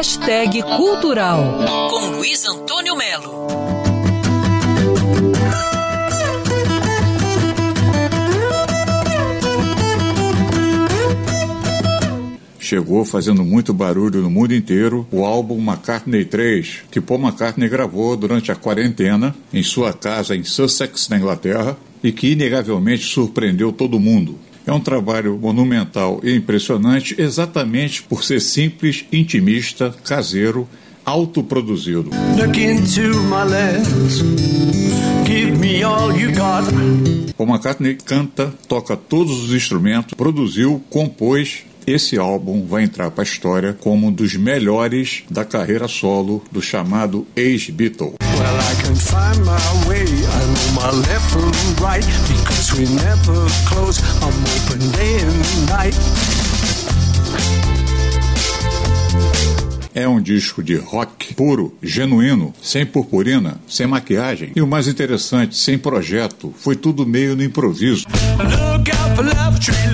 Hashtag Cultural com Luiz Antônio Melo. chegou fazendo muito barulho no mundo inteiro o álbum McCartney 3, que Paul McCartney gravou durante a quarentena em sua casa em Sussex, na Inglaterra, e que inegavelmente surpreendeu todo mundo. É um trabalho monumental e impressionante exatamente por ser simples, intimista, caseiro, autoproduzido. Paul McCartney canta, toca todos os instrumentos, produziu, compôs. Esse álbum vai entrar para a história como um dos melhores da carreira solo do chamado ex-Beatle. Well, É um disco de rock puro, genuíno, sem purpurina, sem maquiagem. E o mais interessante, sem projeto. Foi tudo meio no improviso. Look out for love, tree,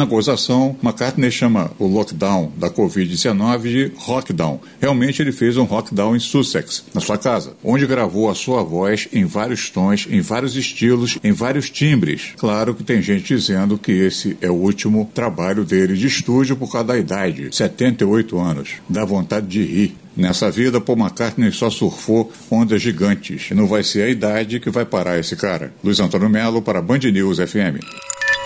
na gozação, McCartney chama o lockdown da Covid-19 de rockdown. Realmente ele fez um rockdown em Sussex, na sua casa, onde gravou a sua voz em vários tons, em vários estilos, em vários timbres. Claro que tem gente dizendo que esse é o último trabalho dele de estúdio por causa da idade, 78 anos. Dá vontade de rir. Nessa vida, Paul McCartney só surfou ondas gigantes. Não vai ser a idade que vai parar esse cara. Luiz Antônio Melo para Band News FM.